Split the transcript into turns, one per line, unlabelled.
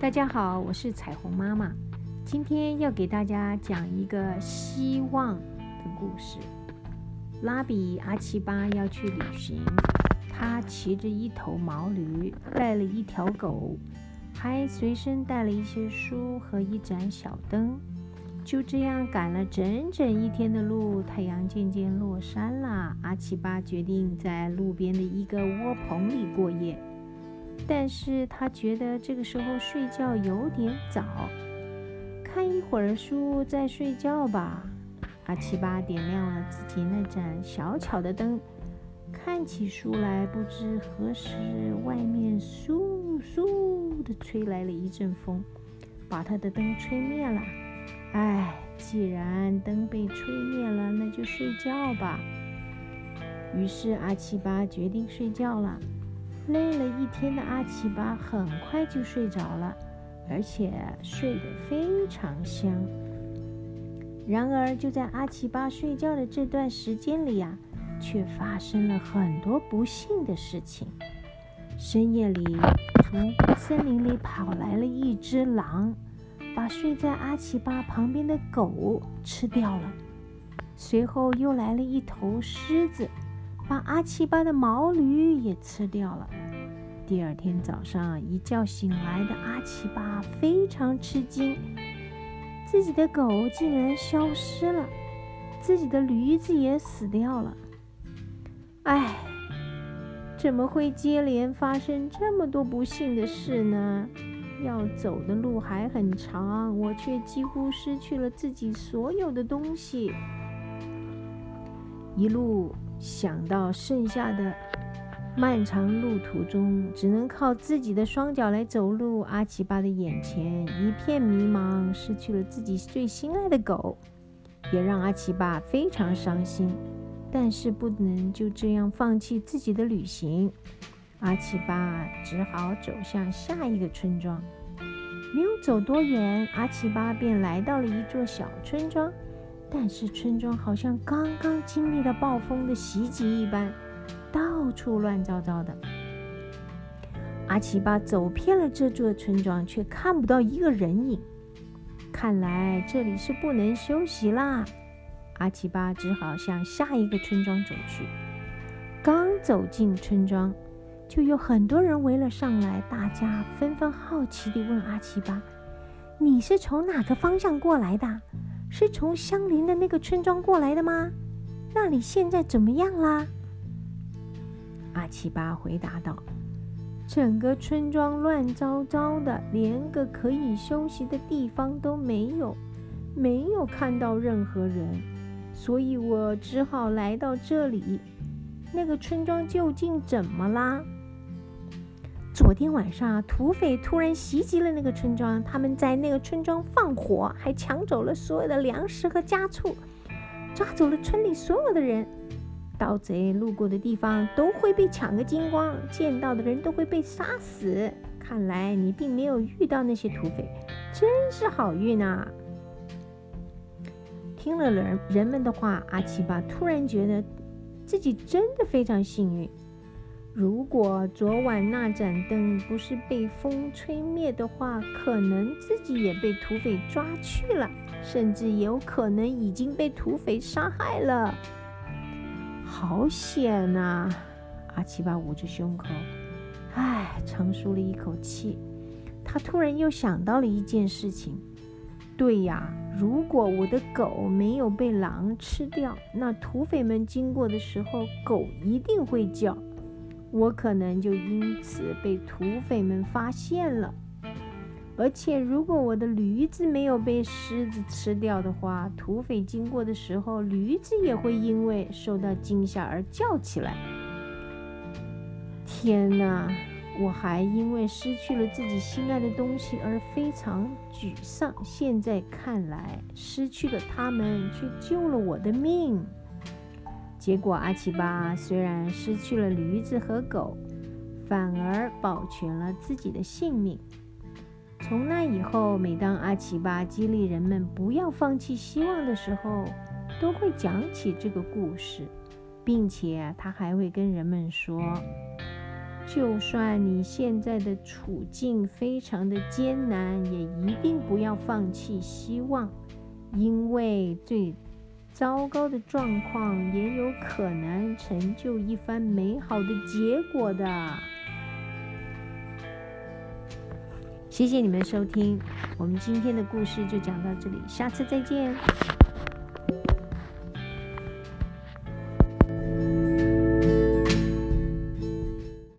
大家好，我是彩虹妈妈。今天要给大家讲一个希望的故事。拉比阿奇巴要去旅行，他骑着一头毛驴，带了一条狗，还随身带了一些书和一盏小灯。就这样赶了整整一天的路，太阳渐渐落山了。阿奇巴决定在路边的一个窝棚里过夜，但是他觉得这个时候睡觉有点早，看一会儿书再睡觉吧。阿七巴点亮了自己那盏小巧的灯，看起书来。不知何时，外面嗖嗖的吹来了一阵风，把他的灯吹灭了。唉，既然灯被吹灭了，那就睡觉吧。于是阿七巴决定睡觉了。累了一天的阿奇巴很快就睡着了，而且睡得非常香。然而，就在阿奇巴睡觉的这段时间里呀，却发生了很多不幸的事情。深夜里，从森林里跑来了一只狼。把睡在阿奇巴旁边的狗吃掉了。随后又来了一头狮子，把阿奇巴的毛驴也吃掉了。第二天早上一觉醒来的阿奇巴非常吃惊，自己的狗竟然消失了，自己的驴子也死掉了。唉，怎么会接连发生这么多不幸的事呢？要走的路还很长，我却几乎失去了自己所有的东西。一路想到剩下的漫长路途中，只能靠自己的双脚来走路。阿奇巴的眼前一片迷茫，失去了自己最心爱的狗，也让阿奇巴非常伤心。但是不能就这样放弃自己的旅行。阿奇巴只好走向下一个村庄。没有走多远，阿奇巴便来到了一座小村庄。但是村庄好像刚刚经历了暴风的袭击一般，到处乱糟糟的。阿奇巴走遍了这座村庄，却看不到一个人影。看来这里是不能休息啦。阿奇巴只好向下一个村庄走去。刚走进村庄。就有很多人围了上来，大家纷纷好奇地问阿奇巴：“你是从哪个方向过来的？是从相邻的那个村庄过来的吗？那里现在怎么样啦？”阿奇巴回答道：“整个村庄乱糟糟的，连个可以休息的地方都没有，没有看到任何人，所以我只好来到这里。那个村庄究竟怎么啦？”昨天晚上，土匪突然袭击了那个村庄。他们在那个村庄放火，还抢走了所有的粮食和家畜，抓走了村里所有的人。盗贼路过的地方都会被抢个精光，见到的人都会被杀死。看来你并没有遇到那些土匪，真是好运啊！听了人人们的话，阿奇巴突然觉得自己真的非常幸运。如果昨晚那盏灯不是被风吹灭的话，可能自己也被土匪抓去了，甚至有可能已经被土匪杀害了。好险呐！阿奇巴捂着胸口，唉，长舒了一口气。他突然又想到了一件事情：对呀，如果我的狗没有被狼吃掉，那土匪们经过的时候，狗一定会叫。我可能就因此被土匪们发现了，而且如果我的驴子没有被狮子吃掉的话，土匪经过的时候，驴子也会因为受到惊吓而叫起来。天哪！我还因为失去了自己心爱的东西而非常沮丧。现在看来，失去了它们却救了我的命。结果，阿奇巴虽然失去了驴子和狗，反而保全了自己的性命。从那以后，每当阿奇巴激励人们不要放弃希望的时候，都会讲起这个故事，并且他还会跟人们说：“就算你现在的处境非常的艰难，也一定不要放弃希望，因为最糟糕的状况也有可能成就一番美好的结果的。谢谢你们收听，我们今天的故事就讲到这里，下次再见。